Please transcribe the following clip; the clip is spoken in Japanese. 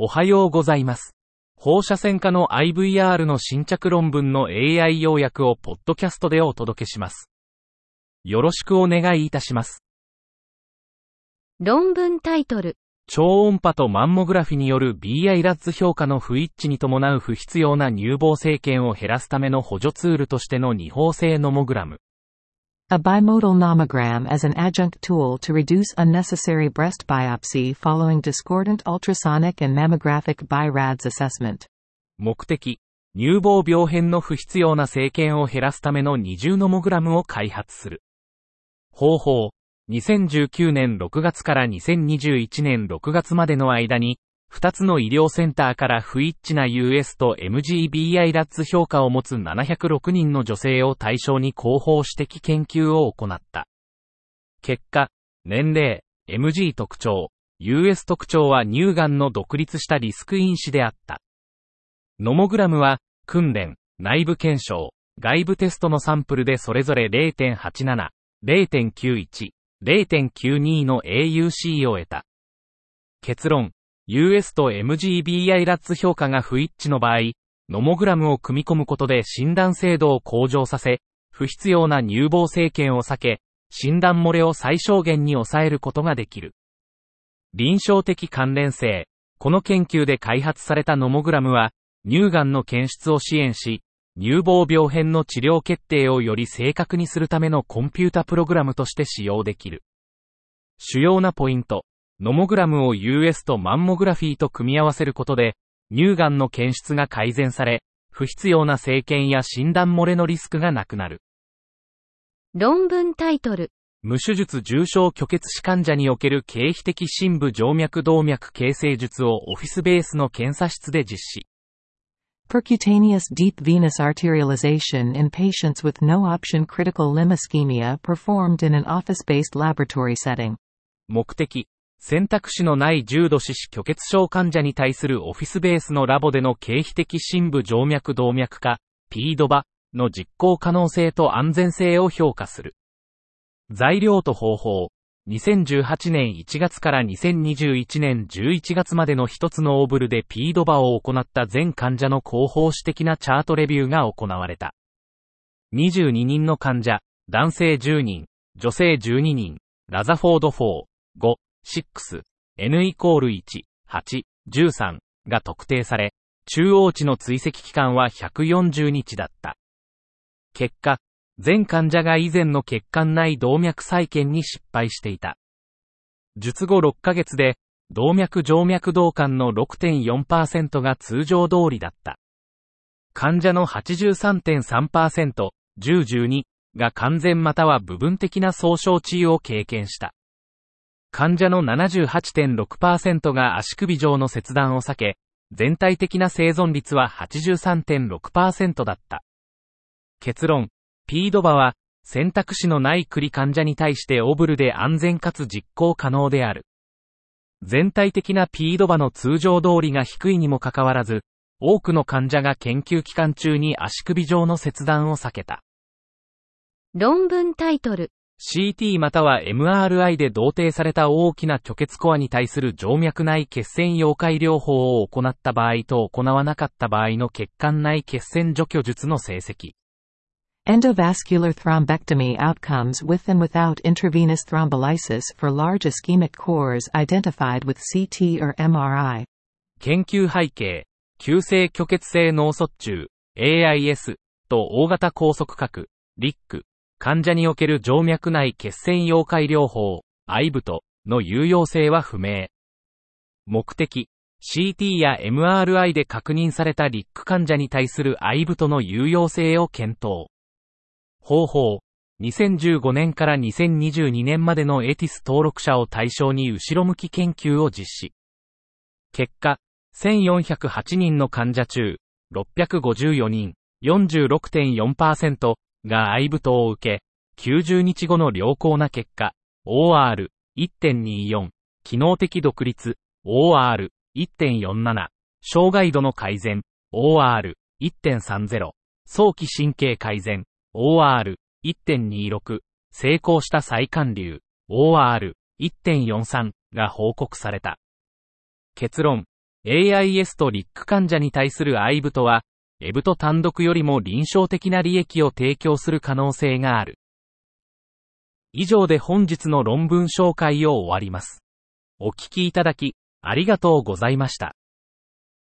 おはようございます。放射線科の IVR の新着論文の AI 要約をポッドキャストでお届けします。よろしくお願いいたします。論文タイトル。超音波とマンモグラフィによる BI ラッツ評価の不一致に伴う不必要な乳房生検を減らすための補助ツールとしての二方性ノモグラム。A bimodal nomogram as an adjunct tool to reduce unnecessary breast biopsy following discordant ultrasonic and mammographic BI-RADS assessment. 目的、乳房病変の不必要な生検を減らすための二重ノモグラムを開発する。方法、2019年6月から2021年6月までの間に、2つの医療センターから不一致な US と MGBI ラッツ評価を持つ706人の女性を対象に広報指摘研究を行った。結果、年齢、MG 特徴、US 特徴は乳がんの独立したリスク因子であった。ノモグラムは、訓練、内部検証、外部テストのサンプルでそれぞれ0.87、0.91、0.92の AUC を得た。結論、US と MGBI ラッツ評価が不一致の場合、ノモグラムを組み込むことで診断精度を向上させ、不必要な乳房生検を避け、診断漏れを最小限に抑えることができる。臨床的関連性。この研究で開発されたノモグラムは、乳がんの検出を支援し、乳房病変の治療決定をより正確にするためのコンピュータプログラムとして使用できる。主要なポイント。ノモグラムを US とマンモグラフィーと組み合わせることで、乳がんの検出が改善され、不必要な生検や診断漏れのリスクがなくなる。論文タイトル。無手術重症虚血死患者における経皮的深部静脈動脈形成術をオフィスベースの検査室で実施。Percutaneous deep venous arterialization in patients with no option critical limb ischemia performed in an office-based laboratory setting. 目的、選択肢のない重度四肢虚血症患者に対するオフィスベースのラボでの経皮的深部静脈動脈化、ピードバの実行可能性と安全性を評価する。材料と方法。2018年1月から2021年11月までの一つのオーブルでピードバを行った全患者の広報史的なチャートレビューが行われた。22人の患者、男性10人、女性12人、ラザフォード4、5、6、N イコール1、8、13が特定され、中央値の追跡期間は140日だった。結果、全患者が以前の血管内動脈再建に失敗していた。術後6ヶ月で、動脈静脈動管の6.4%が通常通りだった。患者の83.3%、1012が完全または部分的な総症治癒を経験した。患者の78.6%が足首上の切断を避け、全体的な生存率は83.6%だった。結論、ピードバは、選択肢のない栗患者に対してオブルで安全かつ実行可能である。全体的なピードバの通常通りが低いにもかかわらず、多くの患者が研究期間中に足首上の切断を避けた。論文タイトル。CT または MRI で同定された大きな虚血コアに対する静脈内血栓溶解療法を行った場合と行わなかった場合の血管内血栓除去術の成績。Endovascular thrombectomy outcomes with and without intravenous thrombolysis for large ischemic cores identified with CT or MRI. 研究背景、急性虚血性脳卒中、AIS と大型高速核、リック、患者における静脈内血栓溶解療法、IVT の有用性は不明。目的、CT や MRI で確認されたリック患者に対する IVT の有用性を検討。方法、2015年から2022年までのエティス登録者を対象に後ろ向き研究を実施。結果、1408人の患者中、654人、46.4%が IVT を受け、90日後の良好な結果、OR1.24、機能的独立、OR1.47、障害度の改善、OR1.30、早期神経改善、OR1.26、成功した再還流、OR1.43 が報告された。結論、AIS とリック患者に対するアイブトは、エブト単独よりも臨床的な利益を提供する可能性がある。以上で本日の論文紹介を終わります。お聞きいただき、ありがとうございました。